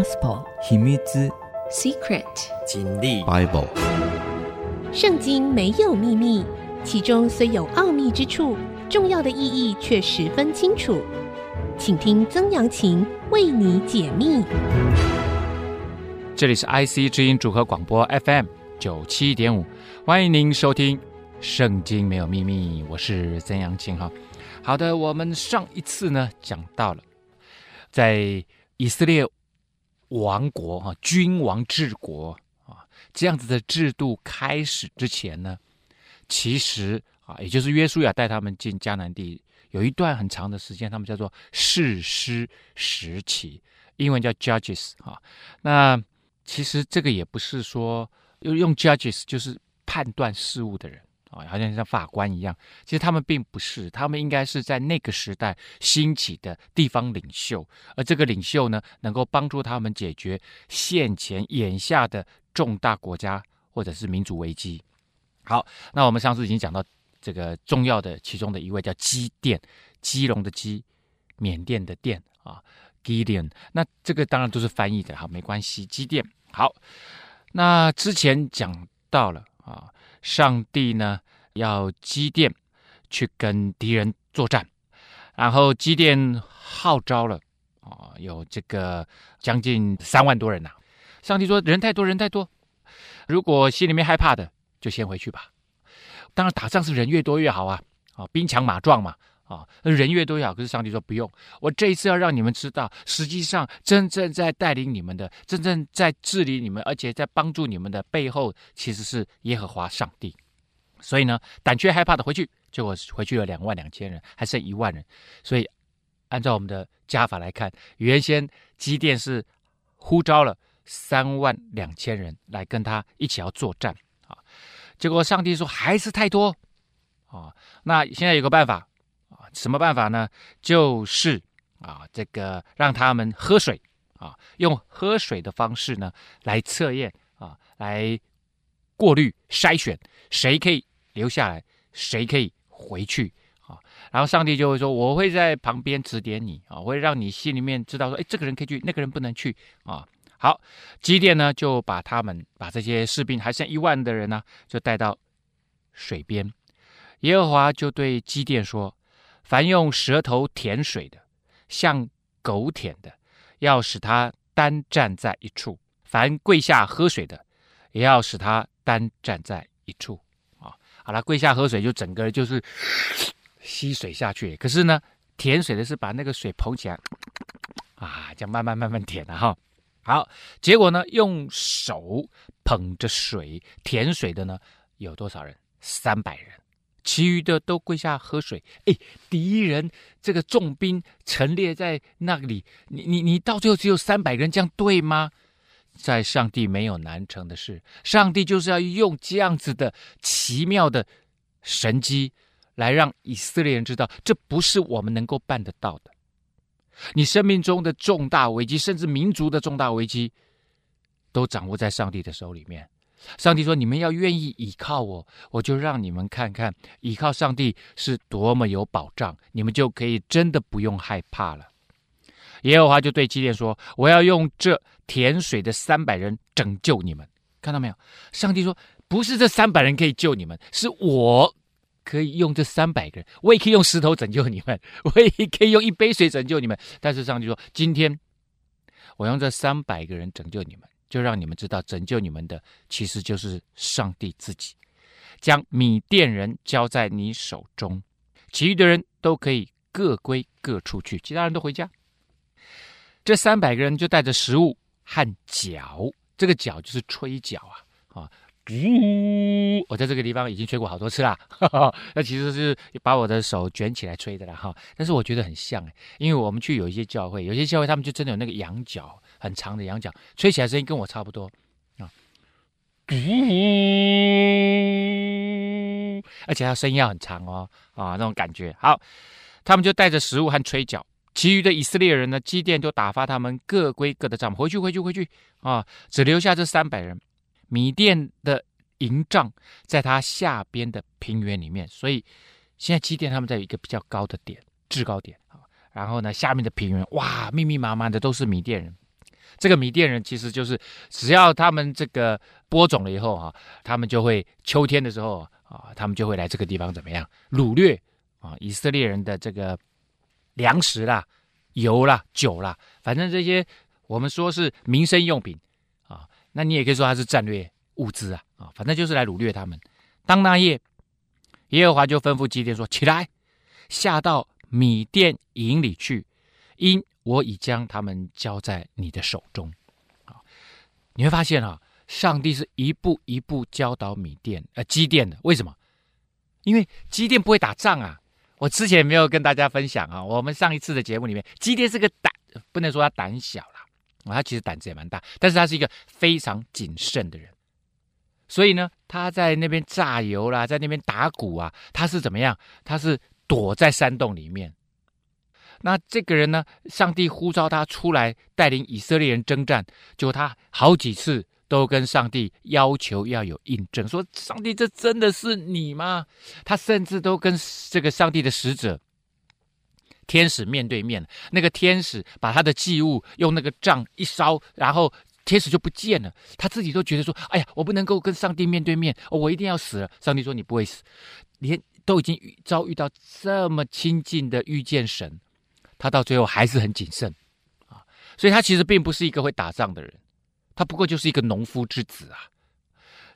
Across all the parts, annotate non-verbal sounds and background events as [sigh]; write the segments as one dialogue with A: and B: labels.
A: Gospel
B: 秘密
C: Secret
D: 经历
B: Bible
E: 圣经没有秘密，其中虽有奥秘之处，重要的意义却十分清楚。请听曾阳晴为你解密。
F: 这里是 IC 之音组合广播 FM 九七点五，欢迎您收听《圣经没有秘密》，我是曾阳晴哈。好的，我们上一次呢讲到了，在以色列王国哈君王治国啊这样子的制度开始之前呢，其实啊也就是约书亚带他们进迦南地，有一段很长的时间，他们叫做士师时期，英文叫 Judges 啊。那其实这个也不是说用用 Judges 就是判断事物的人。啊，好像像法官一样，其实他们并不是，他们应该是在那个时代兴起的地方领袖，而这个领袖呢，能够帮助他们解决现前眼下的重大国家或者是民族危机。好，那我们上次已经讲到这个重要的其中的一位叫基甸，基隆的基，缅甸的甸啊，Gideon。那这个当然都是翻译的，好，没关系，基甸。好，那之前讲到了啊。上帝呢，要机电去跟敌人作战，然后机电号召了啊，有这个将近三万多人呐、上帝说：“人太多，人太多，如果心里面害怕的，就先回去吧。当然，打仗是人越多越好啊，啊，兵强马壮嘛，啊，人越多越好。可是上帝说不用，我这一次要让你们知道，实际上真正在带领你们的，真正在治理你们，而且在帮助你们的背后，其实是耶和华上帝。所以呢，胆怯害怕的回去，结果回去了两万两千人，还剩一万人。所以按照我们的加法来看，原先基甸是呼召了三万两千人来跟他一起要作战啊，结果上帝说还是太多啊。那现在有个办法啊，什么办法呢？就是啊，这个让他们喝水啊，用喝水的方式呢来测验啊，来过滤筛选谁可以留下来，谁可以回去啊？然后上帝就会说：“我会在旁边指点你啊，我会让你心里面知道说，哎，这个人可以去，那个人不能去啊。”好，基甸呢就把他们把这些士兵还剩一万的人呢，就带到水边。耶和华就对基甸说：“凡用舌头舔水的，像狗舔的，要使他单站在一处；凡跪下喝水的，也要使他单站在一处。”啊，好了，跪下喝水就整个就是吸水下去。可是呢，舔水的是把那个水捧起来，啊，这样慢慢慢慢舔了哈。好，结果呢，用手捧着水舔水的呢，有多少人？三百人，其余的都跪下喝水。哎，敌人这个重兵陈列在那里，你你你到最后只有三百人，这样对吗？在上帝没有难成的事，上帝就是要用这样子的奇妙的神迹，来让以色列人知道，这不是我们能够办得到的。你生命中的重大危机，甚至民族的重大危机，都掌握在上帝的手里面。上帝说：“你们要愿意倚靠我，我就让你们看看倚靠上帝是多么有保障，你们就可以真的不用害怕了。”耶和华就对基甸说：“我要用这甜水的三百人拯救你们。”看到没有？上帝说：“不是这三百人可以救你们，是我。”可以用这三百个人，我也可以用石头拯救你们，我也可以用一杯水拯救你们。但是上帝说：“今天我用这三百个人拯救你们，就让你们知道，拯救你们的其实就是上帝自己。将米甸人交在你手中，其余的人都可以各归各处去，其他人都回家。这三百个人就带着食物和角，这个角就是吹角啊啊。”呜！我在这个地方已经吹过好多次啦，[laughs] 那其实是把我的手卷起来吹的啦哈。但是我觉得很像，因为我们去有一些教会，有些教会他们就真的有那个羊角，很长的羊角，吹起来声音跟我差不多啊。呜！而且它声音要很长哦啊，那种感觉好。他们就带着食物和吹角，其余的以色列人呢，基甸就打发他们各归各的帐篷，回去回去回去啊，只留下这三百人。米甸的营帐在它下边的平原里面，所以现在基甸他们在一个比较高的点，制高点。然后呢，下面的平原哇，密密麻麻的都是米甸人。这个米甸人其实就是只要他们这个播种了以后啊，他们就会秋天的时候啊，他们就会来这个地方怎么样掳掠啊以色列人的这个粮食啦、油啦、酒啦，反正这些我们说是民生用品啊，那你也可以说它是战略物资啊啊，反正就是来掳掠他们。当那夜，耶和华就吩咐基甸说：“起来，下到米甸营里去，因我已将他们交在你的手中。”啊，你会发现啊，上帝是一步一步教导米甸呃基甸的。为什么？因为基甸不会打仗啊。我之前没有跟大家分享啊，我们上一次的节目里面，基甸是个胆，不能说他胆小啦，他其实胆子也蛮大，但是他是一个非常谨慎的人。所以呢，他在那边榨油啦，在那边打鼓啊，他是怎么样？他是躲在山洞里面。那这个人呢，上帝呼召他出来带领以色列人征战，就他好几次都跟上帝要求要有印证，说上帝，这真的是你吗？他甚至都跟这个上帝的使者天使面对面，那个天使把他的祭物用那个杖一烧，然后。天使就不见了，他自己都觉得说：“哎呀，我不能够跟上帝面对面，我一定要死了。”上帝说：“你不会死，连都已经遭遇到这么亲近的遇见神，他到最后还是很谨慎啊。所以他其实并不是一个会打仗的人，他不过就是一个农夫之子啊。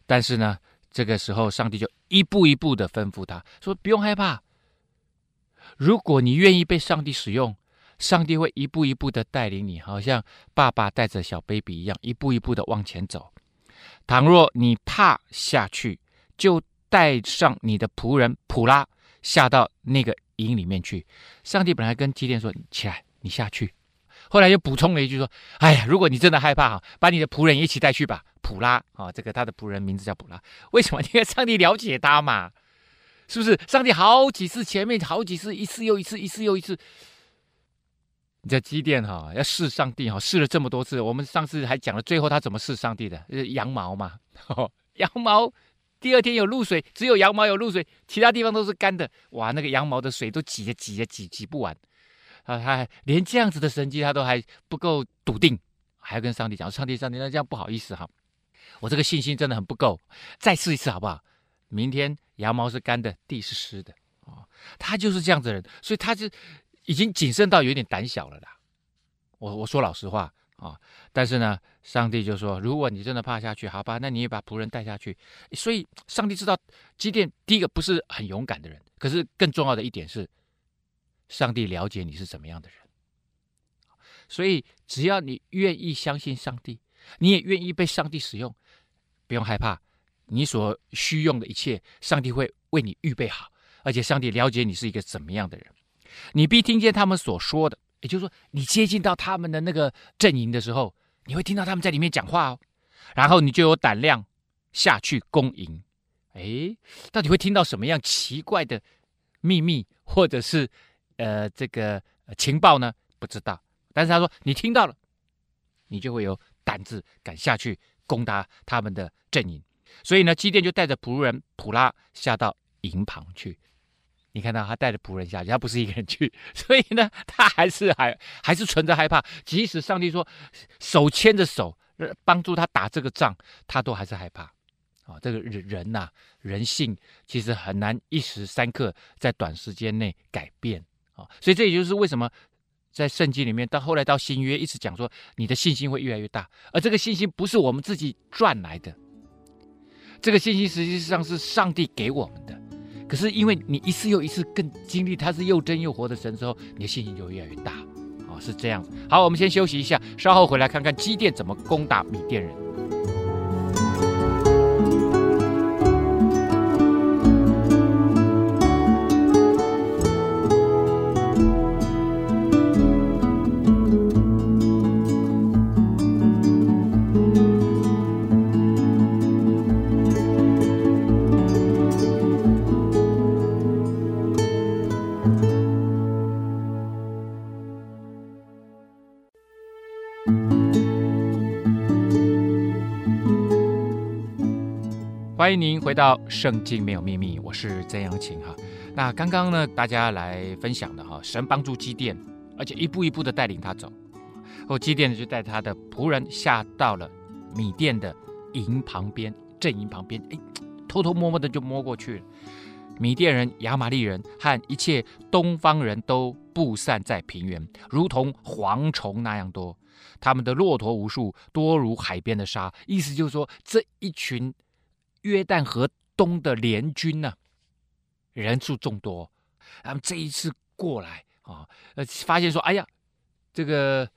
F: 但是呢，这个时候上帝就一步一步的吩咐他说：‘不用害怕，如果你愿意被上帝使用。’”上帝会一步一步的带领你，好像爸爸带着小 baby 一样，一步一步的往前走。倘若你怕下去，就带上你的仆人普拉下到那个营里面去。上帝本来跟基甸说：“起来，你下去。”后来又补充了一句说：“哎呀，如果你真的害怕哈，把你的仆人一起带去吧。”普拉啊，这个他的仆人名字叫普拉。为什么？因为上帝了解他嘛，是不是？上帝好几次前面好几次，一次又一次，一次又一次。你在基甸哈要试上帝哈，试了这么多次，我们上次还讲了，最后他怎么试上帝的？羊毛嘛，[laughs] 羊毛第二天有露水，只有羊毛有露水，其他地方都是干的。哇，那个羊毛的水都挤着挤着挤挤不完啊！他连这样子的神迹他都还不够笃定，还要跟上帝讲：上帝，上帝，那这样不好意思哈，我这个信心真的很不够，再试一次好不好？明天羊毛是干的，地是湿的啊！他就是这样子的人，所以他是。已经谨慎到有点胆小了啦，我我说老实话啊，但是呢，上帝就说，如果你真的怕下去，好吧，那你也把仆人带下去。所以上帝知道基甸第一个不是很勇敢的人，可是更重要的一点是，上帝了解你是怎么样的人，所以只要你愿意相信上帝，你也愿意被上帝使用，不用害怕，你所需用的一切，上帝会为你预备好，而且上帝了解你是一个怎么样的人。你必听见他们所说的，也就是说，你接近到他们的那个阵营的时候，你会听到他们在里面讲话哦，然后你就有胆量下去攻营。诶，到底会听到什么样奇怪的秘密，或者是呃这个情报呢？不知道。但是他说你听到了，你就会有胆子敢下去攻打他们的阵营。所以呢，基甸就带着仆人普拉下到营旁去。你看到他带着仆人下去，他不是一个人去，所以呢，他还是还还是存着害怕。即使上帝说手牵着手帮助他打这个仗，他都还是害怕。啊、这个人人呐、人性其实很难一时三刻在短时间内改变啊、所以这也就是为什么在圣经里面到后来到新约一直讲说，你的信心会越来越大，而这个信心不是我们自己赚来的，这个信心实际上是上帝给我们。可是因为你一次又一次更经历他是又真又活的神之后，你的信心就越来越大，哦，是这样子。好，我们先休息一下，稍后回来看看基电怎么攻打米甸人。欢迎您回到《圣经没有秘密》，我是曾阳晴哈。那刚刚呢，大家来分享的哈，神帮助基甸，而且一步一步的带领他走。后基甸就带他的仆人下到了米甸的营旁边，阵营旁边，哎，偷偷摸摸的就摸过去了。米甸人、亚玛力人和一切东方人都布散在平原，如同蝗虫那样多。他们的骆驼无数，多如海边的沙。意思就是说，这一群约旦河东的联军呢、人数众多。他们这一次过来啊，呃，发现说，哎呀，这个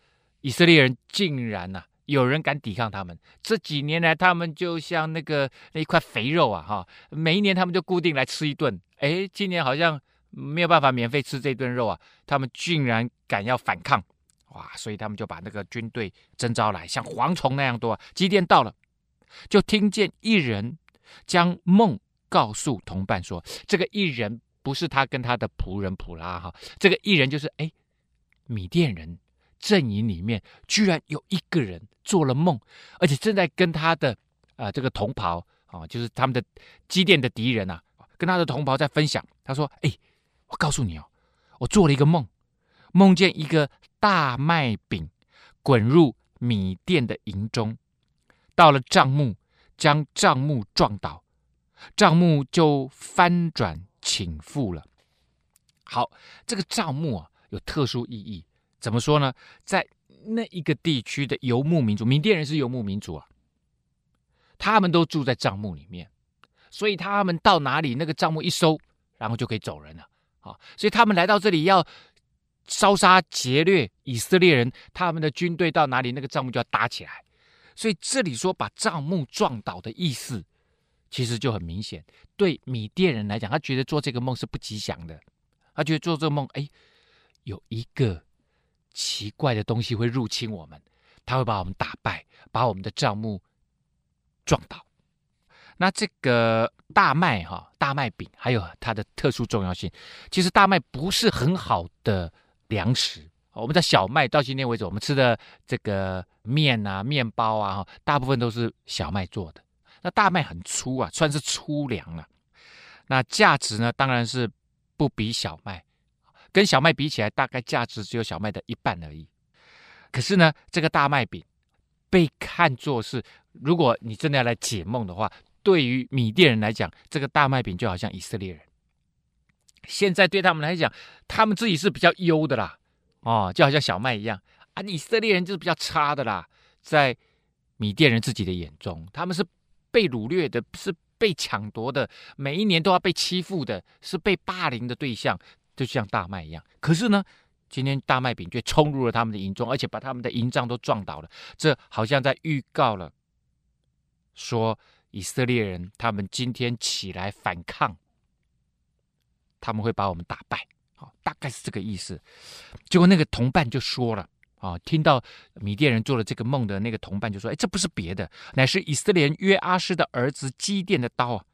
F: 以色列人竟然呐、有人敢抵抗他们？这几年来，他们就像那个那一块肥肉啊，哈！每一年他们就固定来吃一顿。哎，今年好像没有办法免费吃这顿肉啊！他们竟然敢要反抗，哇！所以他们就把那个军队征召来，像蝗虫那样多啊。基甸到了，就听见一人将梦告诉同伴说：“这个一人不是他跟他的仆人普拉哈，这个一人就是哎，米甸人。”阵营里面居然有一个人做了梦，而且正在跟他的啊、呃、这个同袍啊，就是他们的基甸的敌人啊，跟他的同袍在分享。他说：“哎，我告诉你哦，我做了一个梦，梦见一个大麦饼滚入米甸的营中，到了帐幕，将帐幕撞倒，帐幕就翻转倾覆了。好，这个帐幕啊有特殊意义。”怎么说呢？在那一个地区的游牧民族，缅甸人是游牧民族啊，他们都住在帐幕里面，所以他们到哪里，那个帐幕一收，然后就可以走人了啊。所以他们来到这里要烧杀劫掠以色列人，他们的军队到哪里，那个帐幕就要搭起来。所以这里说把帐目撞倒的意思，其实就很明显。对缅甸人来讲，他觉得做这个梦是不吉祥的，他觉得做这个梦，哎，有一个。奇怪的东西会入侵我们，他会把我们打败，把我们的帐目撞倒。那这个大麦哈，大麦饼还有它的特殊重要性。其实大麦不是很好的粮食。我们的小麦到今天为止，我们吃的这个面啊、面包啊，大部分都是小麦做的。那大麦很粗啊，算是粗粮了。那价值呢，当然是不比小麦。跟小麦比起来，大概价值只有小麦的一半而已。可是呢，这个大麦饼被看作是，如果你真的要来解梦的话，对于米甸人来讲，这个大麦饼就好像以色列人。现在对他们来讲，他们自己是比较优的啦，哦，就好像小麦一样啊。以色列人就是比较差的啦，在米甸人自己的眼中，他们是被掳掠的，是被抢夺的，每一年都要被欺负的，是被霸凌的对象。就像大麦一样，可是呢，今天大麦饼却冲入了他们的营中，而且把他们的营帐都撞倒了。这好像在预告了，说以色列人他们今天起来反抗，他们会把我们打败。好，大概是这个意思。结果那个同伴就说了：啊，听到米甸人做了这个梦的那个同伴就说：哎，这不是别的，乃是以色列约阿施的儿子基甸的刀啊。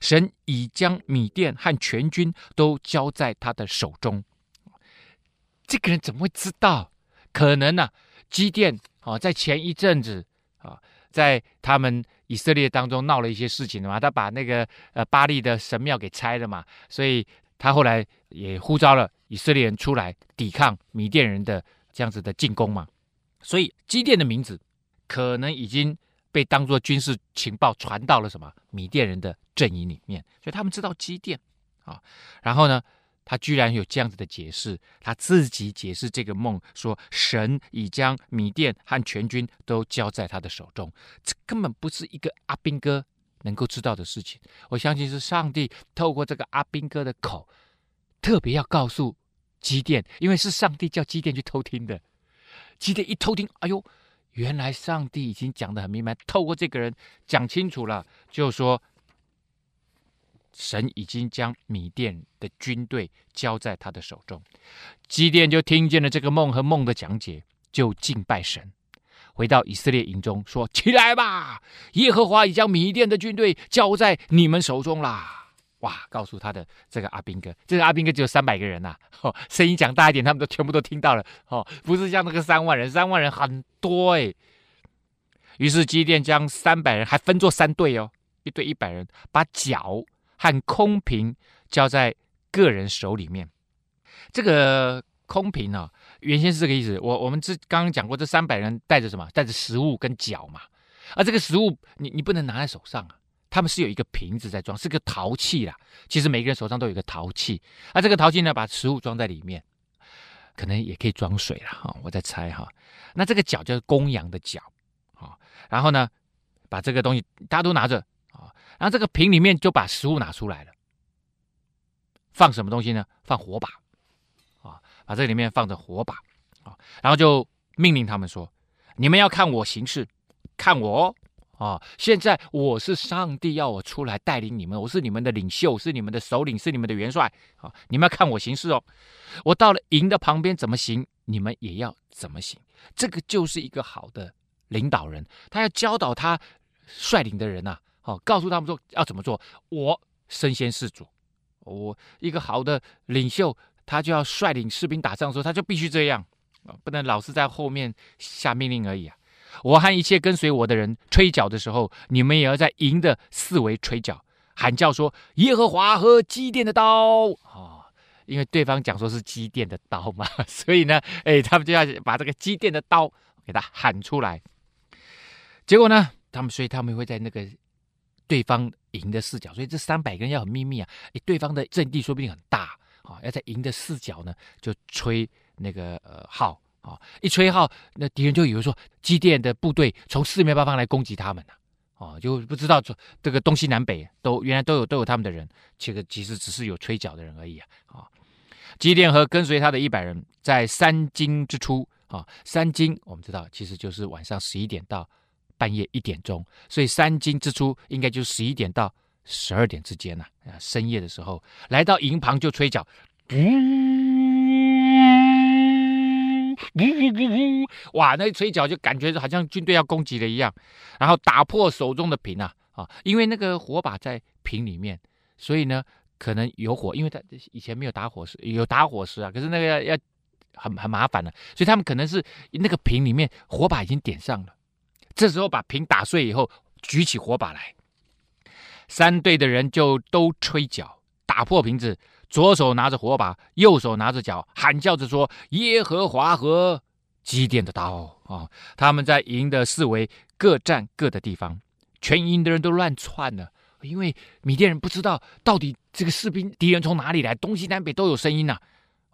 F: 神已将米甸和全军都交在他的手中。这个人怎么会知道？可能呢、啊？基甸啊，在前一阵子啊，在他们以色列当中闹了一些事情嘛，他把那个呃巴力的神庙给拆了嘛，所以他后来也呼召了以色列人出来抵抗米甸人的这样子的进攻嘛。所以基甸的名字可能已经。被当作军事情报传到了什么米甸人的阵营里面，所以他们知道基甸啊。然后呢，他居然有这样子的解释，他自己解释这个梦，说神已将米甸和全军都交在他的手中。这根本不是一个阿兵哥能够知道的事情。我相信是上帝透过这个阿兵哥的口，特别要告诉基甸，因为是上帝叫基甸去偷听的。基甸一偷听，哎呦！原来上帝已经讲得很明白，透过这个人讲清楚了，就说神已经将米甸的军队交在他的手中。基甸就听见了这个梦和梦的讲解，就敬拜神，回到以色列营中说：“起来吧，耶和华已将米甸的军队交在你们手中啦。”哇！告诉他的这个阿兵哥，这个阿兵哥只有三百个人呐、啊，哦，声音讲大一点，他们都全部都听到了，哦，不是像那个三万人，三万人很多哎。于是基甸将三百人还分作三队哦，一队一百人，把脚和空瓶交在个人手里面。这个空瓶啊，原先是这个意思。我我们这刚刚讲过，这三百人带着什么？带着食物跟脚嘛。而这个食物你你不能拿在手上啊，他们是有一个瓶子在装，是个陶器啦。其实每个人手上都有一个陶器，而这个陶器呢，把食物装在里面，可能也可以装水了哈。我在猜哈。那这个脚就是公羊的脚啊。然后呢，把这个东西大家都拿着啊。然后这个瓶里面就把食物拿出来了，放什么东西呢？放火把啊，把这里面放着火把啊。然后就命令他们说：“你们要看我行事。”看我啊！现在我是上帝要我出来带领你们，我是你们的领袖，是你们的首领，是你们的元帅啊！你们要看我行事哦。我到了营的旁边怎么行，你们也要怎么行。这个就是一个好的领导人，他要教导他率领的人呐，好，告诉他们说要怎么做。我身先士卒，我一个好的领袖，他就要率领士兵打仗的时候，他就必须这样啊，不能老是在后面下命令而已啊。我和一切跟随我的人吹角的时候，你们也要在营的四围吹角，喊叫说：“耶和华和基甸的刀啊！”因为对方讲说是基甸的刀嘛，[laughs] 所以呢，哎，他们就要把这个基甸的刀给他喊出来。结果呢，他们所以他们会在那个对方营的四角，所以这三百个人要很秘密啊。哎，对方的阵地说不定很大啊，要在营的四角呢就吹那个呃号。啊！一吹号，那敌人就以为说机电的部队从四面八方来攻击他们呢。啊，就不知道这这个东西南北都原来都有都有他们的人，这个其实只是有吹角的人而已啊！啊，基甸和跟随他的一百人在三更之初啊，三更我们知道其实就是晚上十一点到半夜一点钟，所以三更之初应该就是十一点到十二点之间呐啊，深夜的时候来到营旁就吹角，嗯。呜呜呜呜！哇，那吹角就感觉好像军队要攻击了一样，然后打破手中的瓶啊啊！因为那个火把在瓶里面，所以呢可能有火，因为他以前没有打火石，有打火石啊，可是那个要要很很麻烦的，所以他们可能是那个瓶里面火把已经点上了，这时候把瓶打碎以后，举起火把来，三队的人就都吹角，打破瓶子。左手拿着火把，右手拿着角，喊叫着说：“耶和华和基甸的刀啊！”他们在营的四围各站各的地方，全营的人都乱窜了，因为米甸人不知道到底这个士兵敌人从哪里来，东西南北都有声音呐，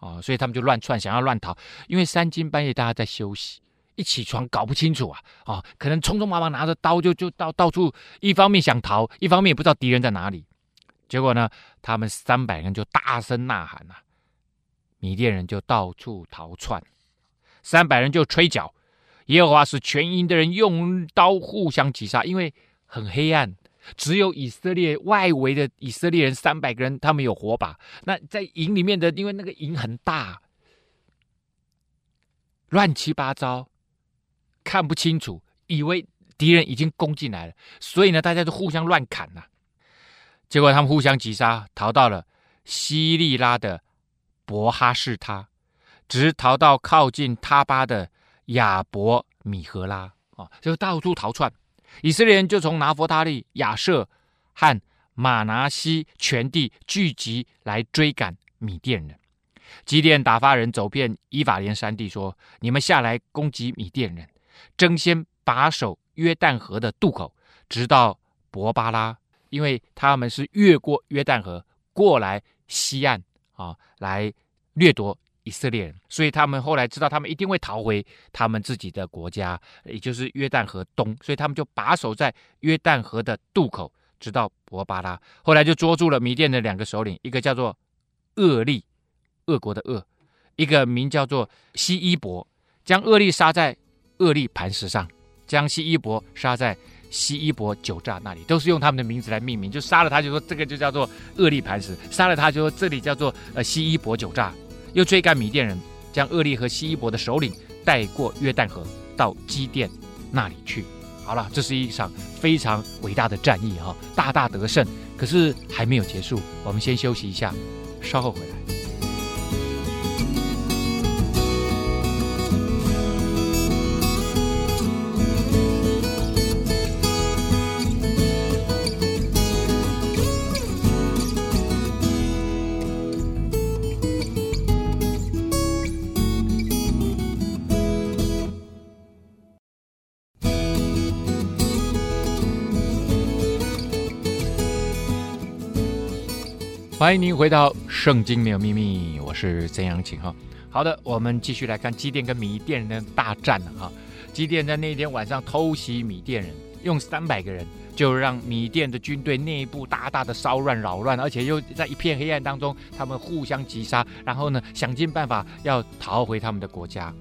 F: 啊，所以他们就乱窜，想要乱逃。因为三更半夜大家在休息，一起床搞不清楚啊，啊，可能匆匆忙忙拿着刀就就到到处，一方面想逃，一方面也不知道敌人在哪里。结果呢，他们三百人就大声呐喊呐、啊，米甸人就到处逃窜，三百人就吹角，耶和华使全营的人用刀互相击杀，因为很黑暗，只有以色列外围的以色列人三百个人，他们有火把。那在营里面的，因为那个营很大，乱七八糟，看不清楚，以为敌人已经攻进来了，所以呢，大家就互相乱砍呐、结果他们互相击杀，逃到了西利拉的伯哈士他，直逃到靠近他巴的亚伯米何拉啊，就到处逃窜。以色列人就从拿弗他利、亚设和马拿西全地聚集来追赶米甸人。基甸打发人走遍伊法连山地，说：“你们下来攻击米甸人，争先把守约旦河的渡口，直到伯巴拉。”因为他们是越过约旦河过来西岸啊，来掠夺以色列人，所以他们后来知道他们一定会逃回他们自己的国家，也就是约旦河东，所以他们就把守在约旦河的渡口，直到伯巴拉。后来就捉住了米甸的两个首领，一个叫做厄利，俄国的俄，一个名叫做希伊伯，将厄利杀在厄利磐石上，将西伊伯杀在。西伊伯酒榨那里都是用他们的名字来命名，就杀了他，就说这个就叫做厄利磐石；杀了他，就说这里叫做呃西伊伯酒榨。又追赶米甸人，将厄利和西伊伯的首领带过约旦河，到基甸那里去。好了，这是一场非常伟大的战役哈，大大得胜。可是还没有结束，我们先休息一下，稍后回来。欢迎您回到《圣经没有秘密》，我是曾阳晴哈。好的，我们继续来看基甸跟米甸人的大战了哈。基甸在那一天晚上偷袭米甸人，用三百个人就让米甸的军队内部大大的骚乱扰乱，而且又在一片黑暗当中，他们互相击杀，然后呢，想尽办法要逃回他们的国家。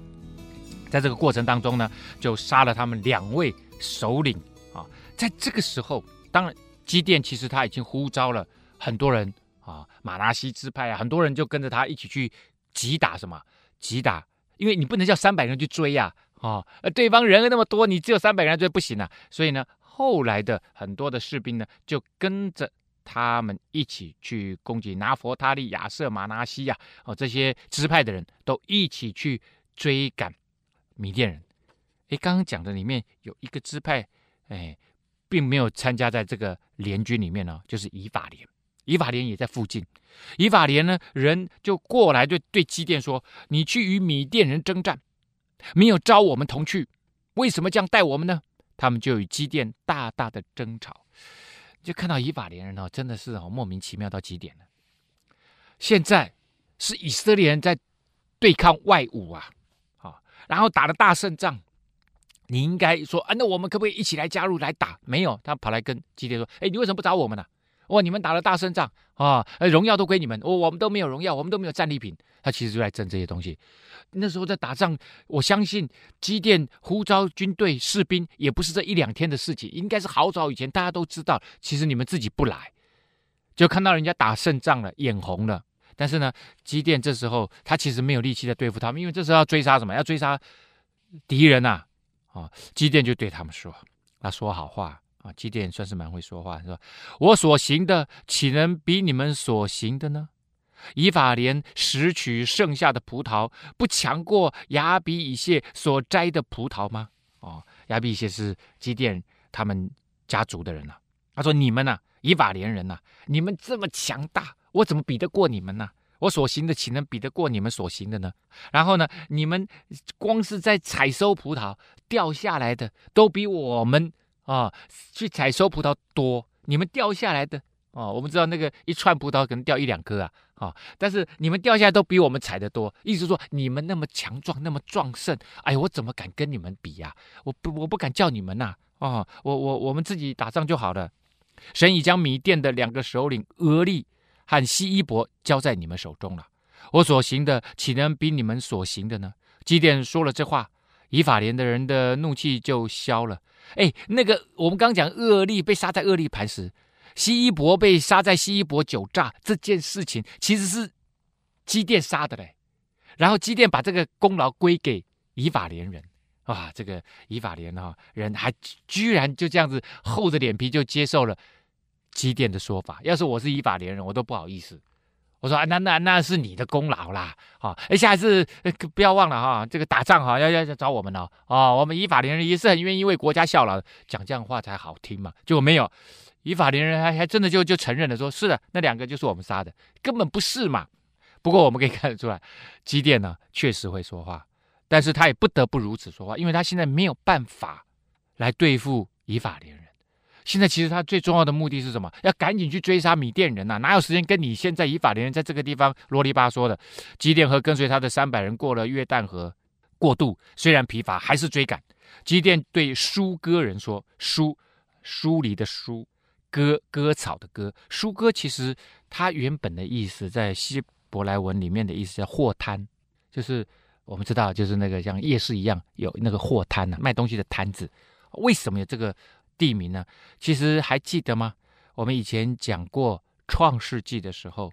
F: 在这个过程当中呢，就杀了他们两位首领啊。在这个时候，当然基甸其实他已经呼召了很多人。啊，马拿西支派啊，很多人就跟着他一起去击打什么？击打，因为你不能叫三百人去追呀，啊，对方人那么多，你只有三百人追不行啊。所以呢，后来的很多的士兵呢，就跟着他们一起去攻击拿佛他利、亚瑟、马拿西呀，哦，这些支派的人都一起去追赶米甸人。诶，刚刚讲的里面有一个支派，哎，并没有参加在这个联军里面呢，就是以法莲。以法莲也在附近，以法莲呢，人就过来对对基甸说：“你去与米甸人征战，没有招我们同去，为什么这样待我们呢？”他们就与基甸大大的争吵，就看到以法莲人哦，真的是哦莫名其妙到极点了。现在是以色列人在对抗外侮啊，啊，然后打了大胜仗，你应该说啊，那我们可不可以一起来加入来打？没有，他跑来跟基甸说：“哎，你为什么不找我们呢？”哇！你们打了大胜仗啊，荣耀都归你们。我我们都没有荣耀，我们都没有战利品。他其实就在争这些东西。那时候在打仗，我相信机电呼召军队士兵也不是这一两天的事情，应该是好早以前大家都知道。其实你们自己不来，就看到人家打胜仗了，眼红了。但是呢，机电这时候他其实没有力气在对付他们，因为这时候要追杀什么？要追杀敌人呐！啊，机电就对他们说：“他说好话。”啊，基甸算是蛮会说话，是吧：“我所行的，岂能比你们所行的呢？以法莲拾取剩下的葡萄，不强过亚比以谢所摘的葡萄吗？”哦，亚比以谢是基甸他们家族的人呐、啊。他说：“你们呐、以法莲人呐、你们这么强大，我怎么比得过你们呢？我所行的，岂能比得过你们所行的呢？然后呢，你们光是在采收葡萄掉下来的，都比我们。”啊、去采收葡萄多，你们掉下来的哦，我们知道那个一串葡萄可能掉一两颗啊，啊、但是你们掉下来都比我们采的多，意思说你们那么强壮，那么壮盛，哎，我怎么敢跟你们比呀、我不，我不敢叫你们呐、啊，我我我们自己打仗就好了。神已将米甸的两个首领俄利和希伊伯交在你们手中了，我所行的岂能比你们所行的呢？基甸说了这话。以法莲的人的怒气就消了。哎，那个我们刚讲厄利被杀在厄利磐石，西伊伯被杀在西伊伯酒榨这件事情，其实是基甸杀的嘞。然后基甸把这个功劳归给以法莲人，哇，这个以法莲哈人还居然就这样子厚着脸皮就接受了基甸的说法。要是我是以法莲人，我都不好意思。我说啊，那那那是你的功劳啦，好，哎，下次不要忘了哈，这个打仗哈要要找我们哦，哦，我们以法莲人也是很愿意为国家效劳，讲这样话才好听嘛，结果没有，以法莲人还还真的就就承认了说，是的，那两个就是我们杀的，根本不是嘛。不过我们可以 [laughs] 看得出来，基甸呢确实会说话，但是他也不得不如此说话，因为他现在没有办法来对付以法莲人。现在其实他最重要的目的是什么？要赶紧去追杀米甸人呐、哪有时间跟你现在以法莲人在这个地方啰里吧嗦的？基甸和跟随他的三百人过了约旦河，过渡虽然疲乏，还是追赶。基甸对疏割人说：“疏，疏离的疏，割割草的割。疏割其实它原本的意思，在希伯来文里面的意思叫货摊，就是我们知道，就是那个像夜市一样有那个货摊呐、卖东西的摊子。为什么有这个？”地名呢？其实还记得吗？我们以前讲过《创世纪》的时候，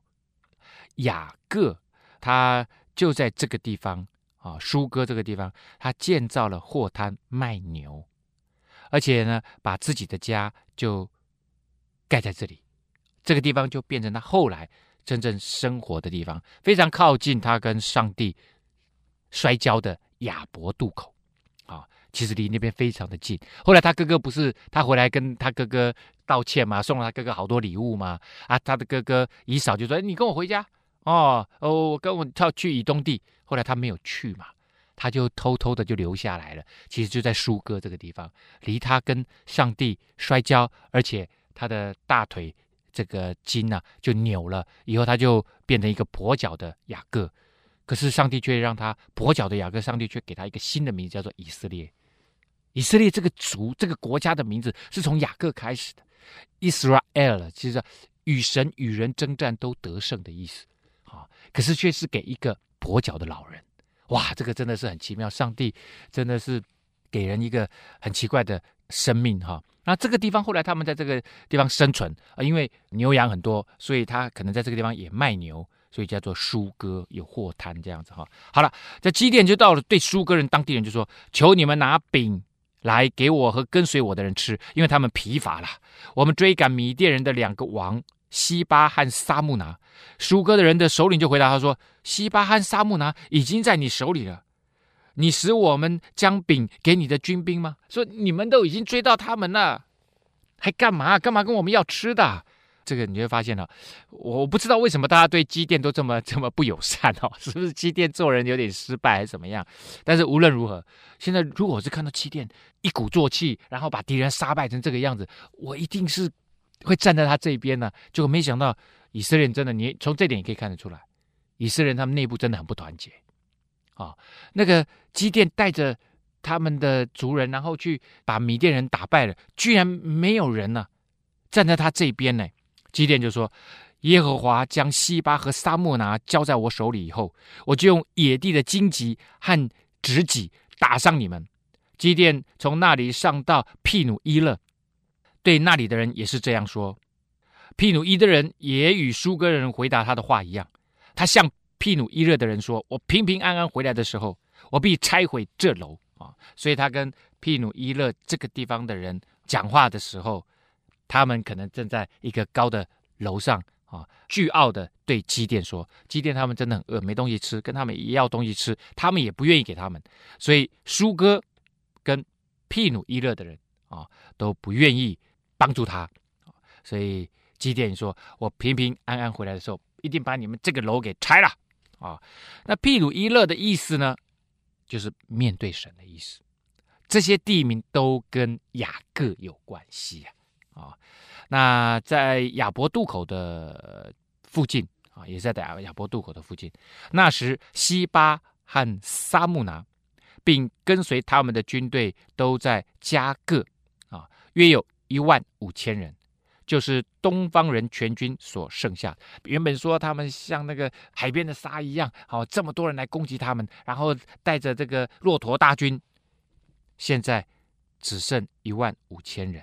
F: 雅各他就在这个地方啊，舒哥这个地方，他建造了货摊卖牛，而且呢，把自己的家就盖在这里，这个地方就变成他后来真正生活的地方，非常靠近他跟上帝摔跤的雅博渡口啊。其实离那边非常的近。后来他哥哥不是他回来跟他哥哥道歉嘛，送了他哥哥好多礼物嘛。啊，他的哥哥以扫就说：“你跟我回家哦，哦，我跟我他去以东地。”后来他没有去嘛，他就偷偷的就留下来了。其实就在舒哥这个地方，离他跟上帝摔跤，而且他的大腿这个筋呐、就扭了，以后他就变成一个跛脚的雅各。可是上帝却让他跛脚的雅各，上帝却给他一个新的名字，叫做以色列。以色列这个族、这个国家的名字是从雅各开始的，Israel，其实与神与人征战都得胜的意思啊。可是却是给一个跛脚的老人，哇，这个真的是很奇妙。上帝真的是给人一个很奇怪的生命哈。那这个地方后来他们在这个地方生存啊，因为牛羊很多，所以他可能在这个地方也卖牛，所以叫做舒哥，有货摊这样子哈。好了，在基甸就到了，对舒哥人当地人就说：“求你们拿饼。”来给我和跟随我的人吃，因为他们疲乏了。我们追赶米甸人的两个王西巴和萨木拿，舒哥的人的首领就回答他说：“西巴和萨木拿已经在你手里了，你使我们将饼给你的军兵吗？说你们都已经追到他们了，还干嘛？干嘛跟我们要吃的？”这个你会发现了，我不知道为什么大家对基甸都这么 [laughs] 这么不友善哦，[laughs] 是不是基甸做人有点失败还是怎么样？但是无论如何，现在如果是看到基甸一鼓作气，然后把敌人杀败成这个样子，我一定是会站在他这边呢。结果没想到以色列真的，你从这点也可以看得出来，以色列他们内部真的很不团结啊。那个基甸带着他们的族人，然后去把米甸人打败了，居然没有人呢站在他这边呢。基甸就说：“耶和华将西巴和撒莫拿交在我手里以后，我就用野地的荆棘和蒺藜打伤你们。”基甸从那里上到庇努伊勒，对那里的人也是这样说。庇努伊的人也与苏格人回答他的话一样。他向庇努伊勒的人说：“我平平安安回来的时候，我必拆毁这楼。”啊，所以他跟庇努伊勒这个地方的人讲话的时候。他们可能正在一个高的楼上啊，倨傲的对基甸说：“基甸他们真的很饿，没东西吃，跟他们也要东西吃，他们也不愿意给他们。所以疏割跟毗努伊勒的人啊都不愿意帮助他。所以基甸说：我平平安安回来的时候，一定把你们这个楼给拆了啊！那毗努伊勒的意思呢，就是面对神的意思。这些地名都跟雅各有关系啊。”啊，那在雅博渡口的附近啊，也是在雅雅博渡口的附近。那时西巴和撒木拿，并跟随他们的军队都在加各啊，约有一万五千人，就是东方人全军所剩下。原本说他们像那个海边的沙一样，好，这么多人来攻击他们，然后带着这个骆驼大军，现在只剩一万五千人。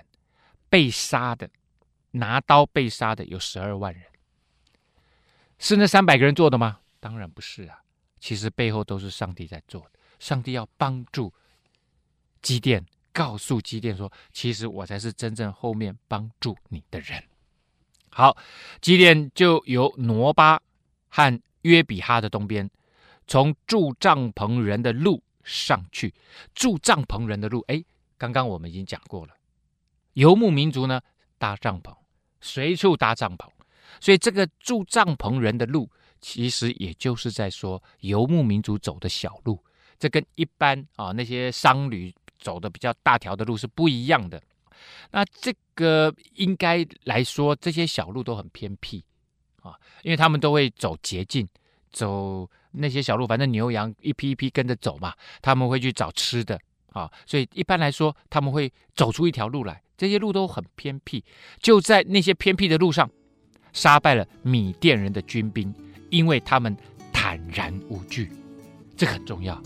F: 被杀的，拿刀被杀的有十二万人，是那三百个人做的吗？当然不是啊，其实背后都是上帝在做的。上帝要帮助基甸，告诉基甸说：“其实我才是真正后面帮助你的人。”好，基甸就由挪巴和约比哈的东边，从住帐篷人的路上去。住帐篷人的路，哎，刚刚我们已经讲过了。游牧民族呢，搭帐篷，随处搭帐篷，所以这个住帐篷人的路，其实也就是在说游牧民族走的小路，这跟一般啊那些商旅走的比较大条的路是不一样的。那这个应该来说，这些小路都很偏僻啊，因为他们都会走捷径，走那些小路，反正牛羊一批一批跟着走嘛，他们会去找吃的啊，所以一般来说他们会走出一条路来。这些路都很偏僻，就在那些偏僻的路上，杀败了米甸人的军兵，因为他们坦然无惧，这很重要。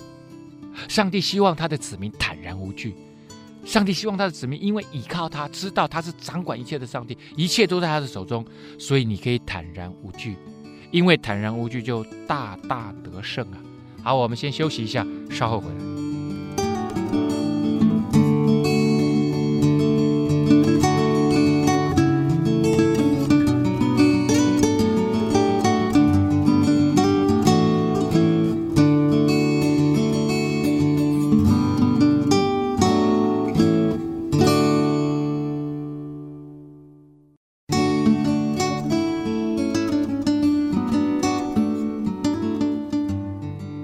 F: 上帝希望他的子民坦然无惧，上帝希望他的子民因为倚靠他，知道他是掌管一切的上帝，一切都在他的手中，所以你可以坦然无惧，因为坦然无惧就大大得胜啊！好，我们先休息一下，稍后回来。thank you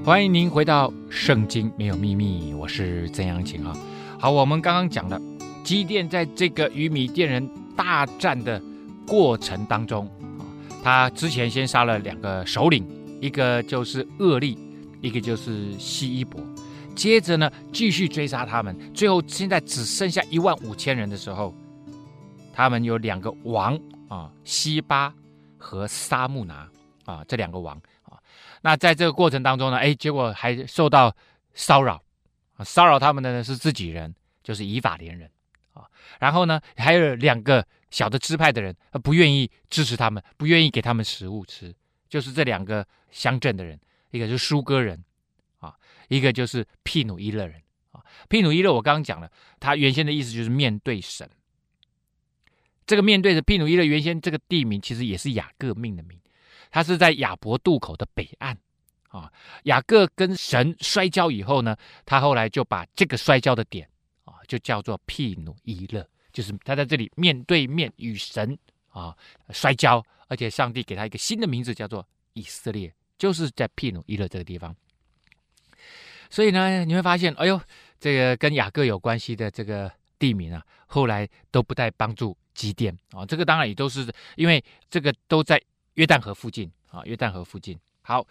F: 欢迎您回到《圣经没有秘密》，我是曾阳晴啊。好，我们刚刚讲了基甸在这个与米甸人大战的过程当中啊，他之前先杀了两个首领，一个就是厄利，一个就是西伊伯。接着呢，继续追杀他们，最后现在只剩下一万五千人的时候，他们有两个王啊，西巴和沙木拿啊，这两个王，那在这个过程当中呢，哎，结果还受到骚扰，骚扰他们的呢是自己人，就是以法莲人啊，然后呢，还有两个小的支派的人，不愿意支持他们，不愿意给他们食物吃，就是这两个乡镇的人，一个是疏割人。一个就是庇努伊勒人啊，庇努伊勒我刚刚讲了，他原先的意思就是面对神。这个面对着毗努伊勒原先这个地名其实也是雅各命的名，他是在雅博渡口的北岸啊。雅各跟神摔跤以后呢，他后来就把这个摔跤的点啊，就叫做庇努伊勒，就是他在这里面对面与神啊摔跤，而且上帝给他一个新的名字叫做以色列，就是在庇努伊勒这个地方。所以呢，你会发现，哎呦，这个跟雅各有关系的这个地名啊，后来都不太帮助基甸啊。这个当然也都是因为这个都在约旦河附近啊，约旦河附近。好，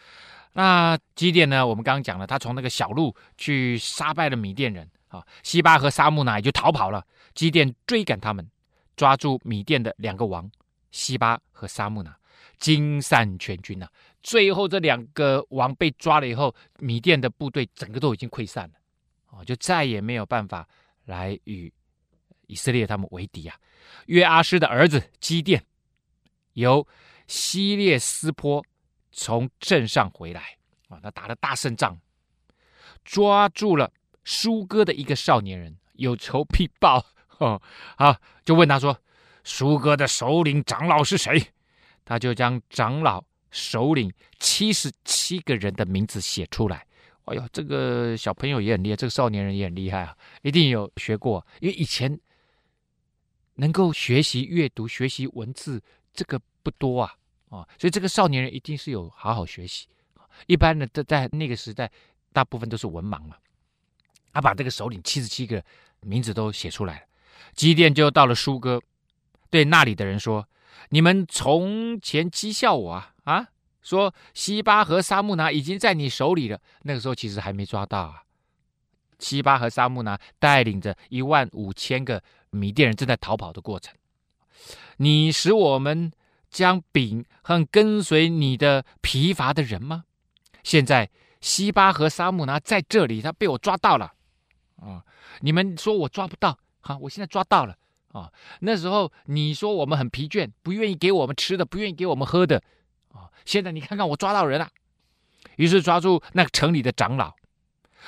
F: 那基甸呢，我们刚刚讲了，他从那个小路去杀败了米甸人啊，西巴和沙木呢也就逃跑了。基甸追赶他们，抓住米甸的两个王西巴和沙木拿，惊散全军啊。最后这两个王被抓了以后，米甸的部队整个都已经溃散了，哦，就再也没有办法来与以色列他们为敌啊。约阿施的儿子基甸由希列斯坡从镇上回来啊，他打了大胜仗，抓住了疏割的一个少年人，有仇必报 [laughs] 哦。好，就问他说：“疏割的首领长老是谁？”他就将长老。首领七十七个人的名字写出来，哎呦，这个小朋友也很厉害，这个少年人也很厉害啊，一定有学过，因为以前能够学习阅读、学习文字这个不多啊，啊，所以这个少年人一定是有好好学习。一般的在在那个时代，大部分都是文盲嘛。他把这个首领七十七个名字都写出来了，基甸就到了舒哥，对那里的人说。你们从前讥笑我啊啊，说西巴和沙木拿已经在你手里了。那个时候其实还没抓到啊。西巴和沙木拿带领着一万五千个米甸人正在逃跑的过程。你使我们将饼和跟随你的疲乏的人吗？现在西巴和沙木拿在这里，他被我抓到了啊！你们说我抓不到，好，我现在抓到了。啊，那时候你说我们很疲倦，不愿意给我们吃的，不愿意给我们喝的，啊，现在你看看我抓到人了，于是抓住那个城里的长老，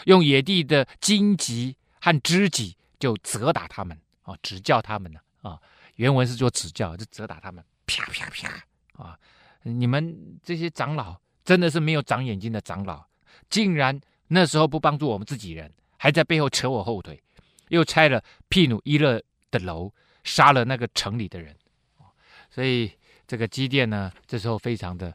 F: 用野地的荆棘和知己就责打他们，啊，指教他们呢，啊，原文是说指教，就责打他们，啪啪啪，啊，你们这些长老真的是没有长眼睛的长老，竟然那时候不帮助我们自己人，还在背后扯我后腿，又拆了庇努伊勒的楼杀了那个城里的人，所以这个基甸呢，这时候非常的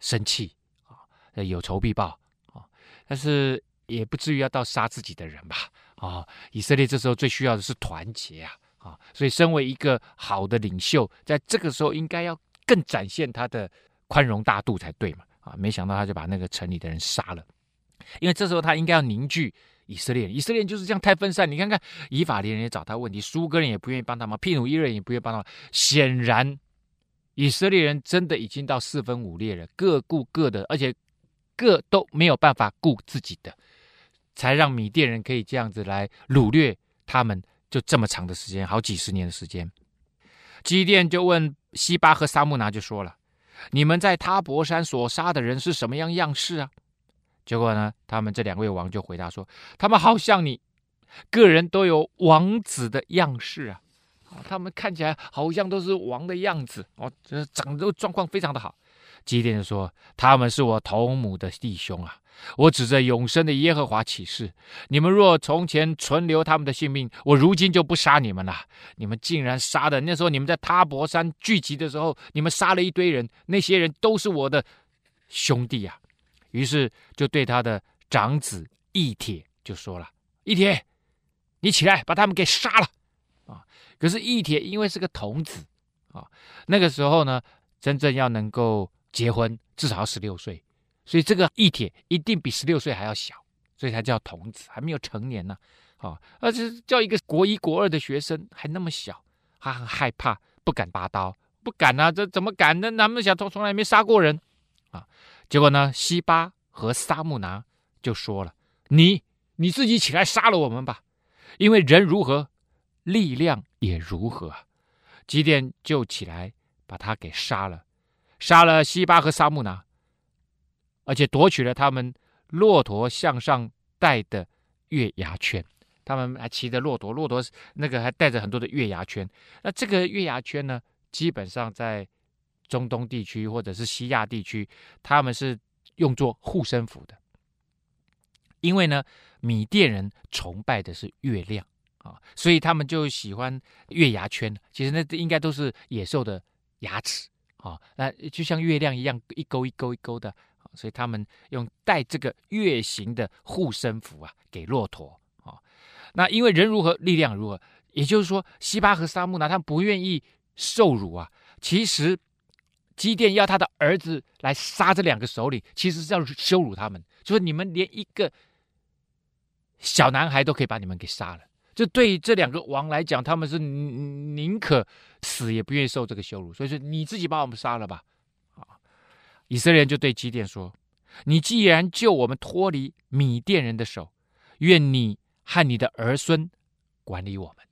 F: 生气啊，有仇必报。啊，但是也不至于要到杀自己的人吧啊。以色列这时候最需要的是团结啊。啊，所以身为一个好的领袖，在这个时候应该要更展现他的宽容大度才对嘛啊，没想到他就把那个城里的人杀了，因为这时候他应该要凝聚。以色列，以色列就是这样太分散。你看看，以法莲人也找他问题，苏格人也不愿意帮他忙，毗努伊人也不愿意帮他忙。显然，以色列人真的已经到四分五裂了，各顾各的，而且各都没有办法顾自己的，才让米甸人可以这样子来掳掠他们，就这么长的时间，好几十年的时间。基甸就问西巴和沙木拿就说了：“你们在他泊山所杀的人是什么样样式啊？”结果呢，他们这两位王就回答说：“他们好像你，个人都有王子的样式啊，他们看起来好像都是王的样子哦，这长得状况非常的好。”基甸说：“他们是我同母的弟兄啊！我指着永生的耶和华起誓，你们若从前存留他们的性命，我如今就不杀你们了。你们竟然杀的，那时候你们在他泊山聚集的时候，你们杀了一堆人，那些人都是我的兄弟啊！”于是就对他的长子义铁就说了：“义铁，你起来把他们给杀了。”啊，可是义铁因为是个童子啊。那个时候呢，真正要能够结婚，至少要十六岁，所以这个义帖一定比十六岁还要小，所以才叫童子，还没有成年呢。啊，而且叫一个国一国二的学生还那么小，他很害怕，不敢拔刀，不敢啊，这怎么敢呢？那么小，从从来没杀过人啊。结果呢，西巴和沙木拿就说了：“你你自己起来杀了我们吧，因为人如何，力量也如何。”几点就起来把他给杀了，杀了西巴和沙木拿，而且夺取了他们骆驼向上戴的月牙圈。他们还骑着骆驼，骆驼那个还带着很多的月牙圈。那这个月牙圈呢，基本上在中东地区或者是西亚地区，他们是用作护身符的。因为呢，米甸人崇拜的是月亮啊，所以他们就喜欢月牙圈。其实那应该都是野兽的牙齿啊，那就像月亮一样，一勾一勾一勾的。所以他们用带这个月形的护身符啊，给骆驼。那因为人如何，力量如何，也就是说，西巴和沙木呢他们不愿意受辱啊。其实，基甸要他的儿子来杀这两个首领，其实是要羞辱他们，就是你们连一个小男孩都可以把你们给杀了。这对这两个王来讲，他们是宁可死也不愿意受这个羞辱。所以说，你自己把我们杀了吧。啊，以色列人就对基甸说：“你既然救我们脱离米甸人的手，愿你。”和你的儿孙管理我们，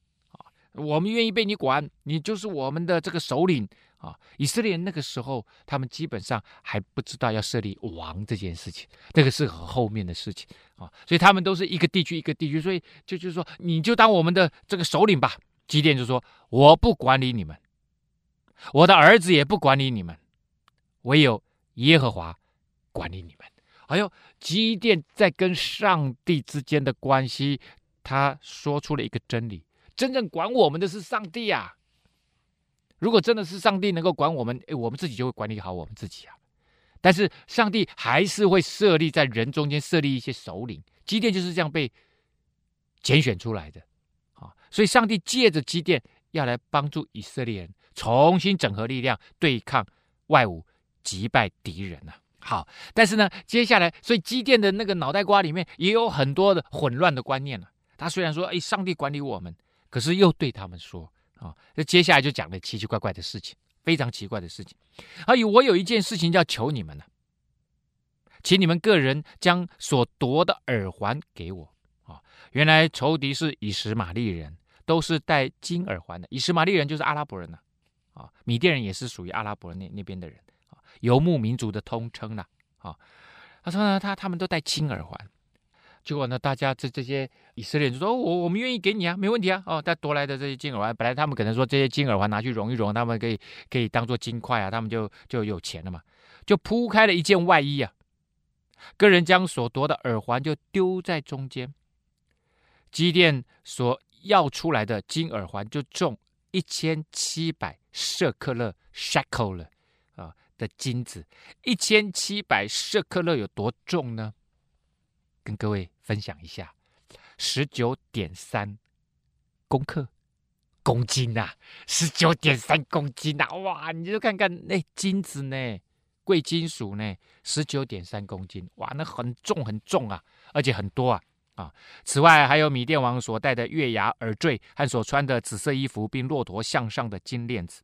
F: 我们愿意被你管，你就是我们的这个首领啊。以色列那个时候，他们基本上还不知道要设立王这件事情，那个是很后面的事情啊。所以他们都是一个地区一个地区，所以就就是说，你就当我们的这个首领吧。基甸就说：“我不管理你们，我的儿子也不管理你们，唯有耶和华管理你们。”还有基甸在跟上帝之间的关系，他说出了一个真理：真正管我们的是上帝啊！如果真的是上帝能够管我们，诶，我们自己就会管理好我们自己啊。但是上帝还是会设立在人中间设立一些首领，基甸就是这样被拣选出来的啊。所以上帝借着基甸要来帮助以色列人重新整合力量，对抗外侮，击败敌人啊。好，但是呢，接下来，所以基甸的那个脑袋瓜里面也有很多的混乱的观念了。他虽然说，哎，上帝管理我们，可是又对他们说，啊，那接下来就讲了奇奇怪怪的事情，非常奇怪的事情。而有我有一件事情要求你们呢，请你们个人将所夺的耳环给我。啊，原来仇敌是以实玛利人，都是戴金耳环的。以实玛利人就是阿拉伯人呐，啊，米甸人也是属于阿拉伯那那边的人。游牧民族的通称了啊，他说呢，他他们都戴金耳环，结果呢，大家这这些以色列人就说，我我们愿意给你啊，没问题啊，哦，他夺来的这些金耳环，本来他们可能说这些金耳环拿去熔一熔，他们可以可以当做金块啊，他们就就有钱了嘛，就铺开了一件外衣啊，个人将所夺的耳环就丢在中间，基甸所要出来的金耳环就重一千七百舍克勒 shekel 了。的金子一千七百舍克勒有多重呢？跟各位分享一下，十九点三公克公斤呐、啊，十九点三公斤呐、啊！哇，你就看看那金子呢，贵金属呢，十九点三公斤，哇，那很重很重啊，而且很多啊啊！此外，还有米甸王所戴的月牙耳坠和所穿的紫色衣服，并骆驼项上的金链子。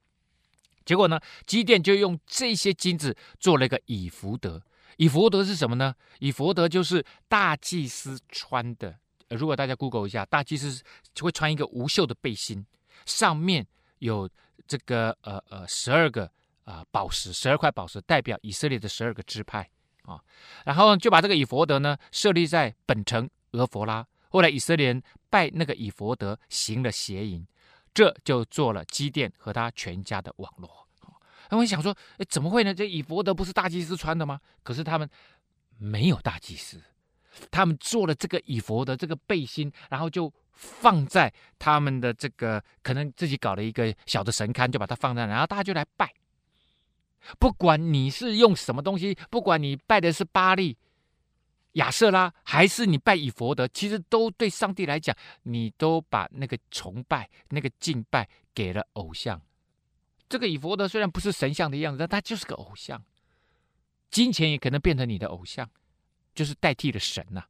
F: 结果呢，基甸就用这些金子做了一个以弗得。以弗得是什么呢？以弗得就是大祭司穿的。如果大家 Google 一下，大祭司就会穿一个无袖的背心，上面有这个呃呃十二个啊、宝石，十二块宝石代表以色列的十二个支派啊。然后就把这个以弗得呢设立在本城俄弗拉。后来以色列人拜那个以弗得行了邪淫。这就做了基甸和他全家的网络罗。那我想说，哎，怎么会呢？这以佛德不是大祭司穿的吗？可是他们没有大祭司，他们做了这个以弗得这个背心，然后就放在他们的这个可能自己搞了一个小的神龛，就把它放在那，然后大家就来拜。不管你是用什么东西，不管你拜的是巴力。亚瑟拉还是你拜以佛德，其实都对上帝来讲，你都把那个崇拜、那个敬拜给了偶像，这个以弗得虽然不是神像的样子，但他就是个偶像。金钱也可能变成你的偶像，就是代替了神呐、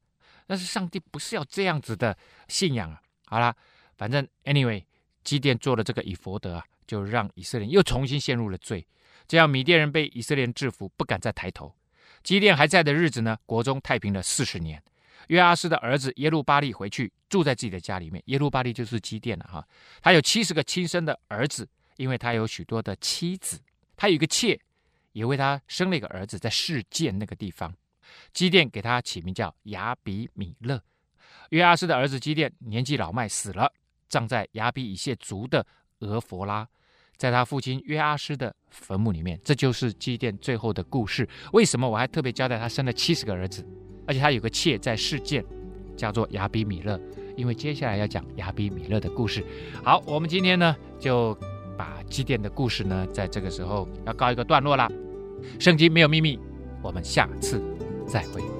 F: 但是上帝不是要这样子的信仰啊。好啦，反正 anyway，基甸做了这个以弗得啊，就让以色列人又重新陷入了罪。这样米甸人被以色列人制服，不敢再抬头。基甸还在的日子呢，国中太平了四十年。约阿施的儿子耶路巴利回去住在自己的家里面。耶路巴利就是基甸了哈。他有七十个亲生的儿子，因为他有许多的妻子。他有一个妾，也为他生了一个儿子，在世剑那个地方。基甸给他起名叫亚比米勒。约阿施的儿子基甸年纪老迈，死了，葬在亚比以谢族的俄弗拉，在他父亲约阿施的坟墓里面。这就是基甸最后的故事。为什么我还特别交代他生了七十个儿子？而且他有个妾在世剑，叫做亚比米勒，因为接下来要讲亚比米勒的故事。好，我们今天呢就把基甸的故事呢，在这个时候要告一个段落了。圣经没有秘密，我们下次再会。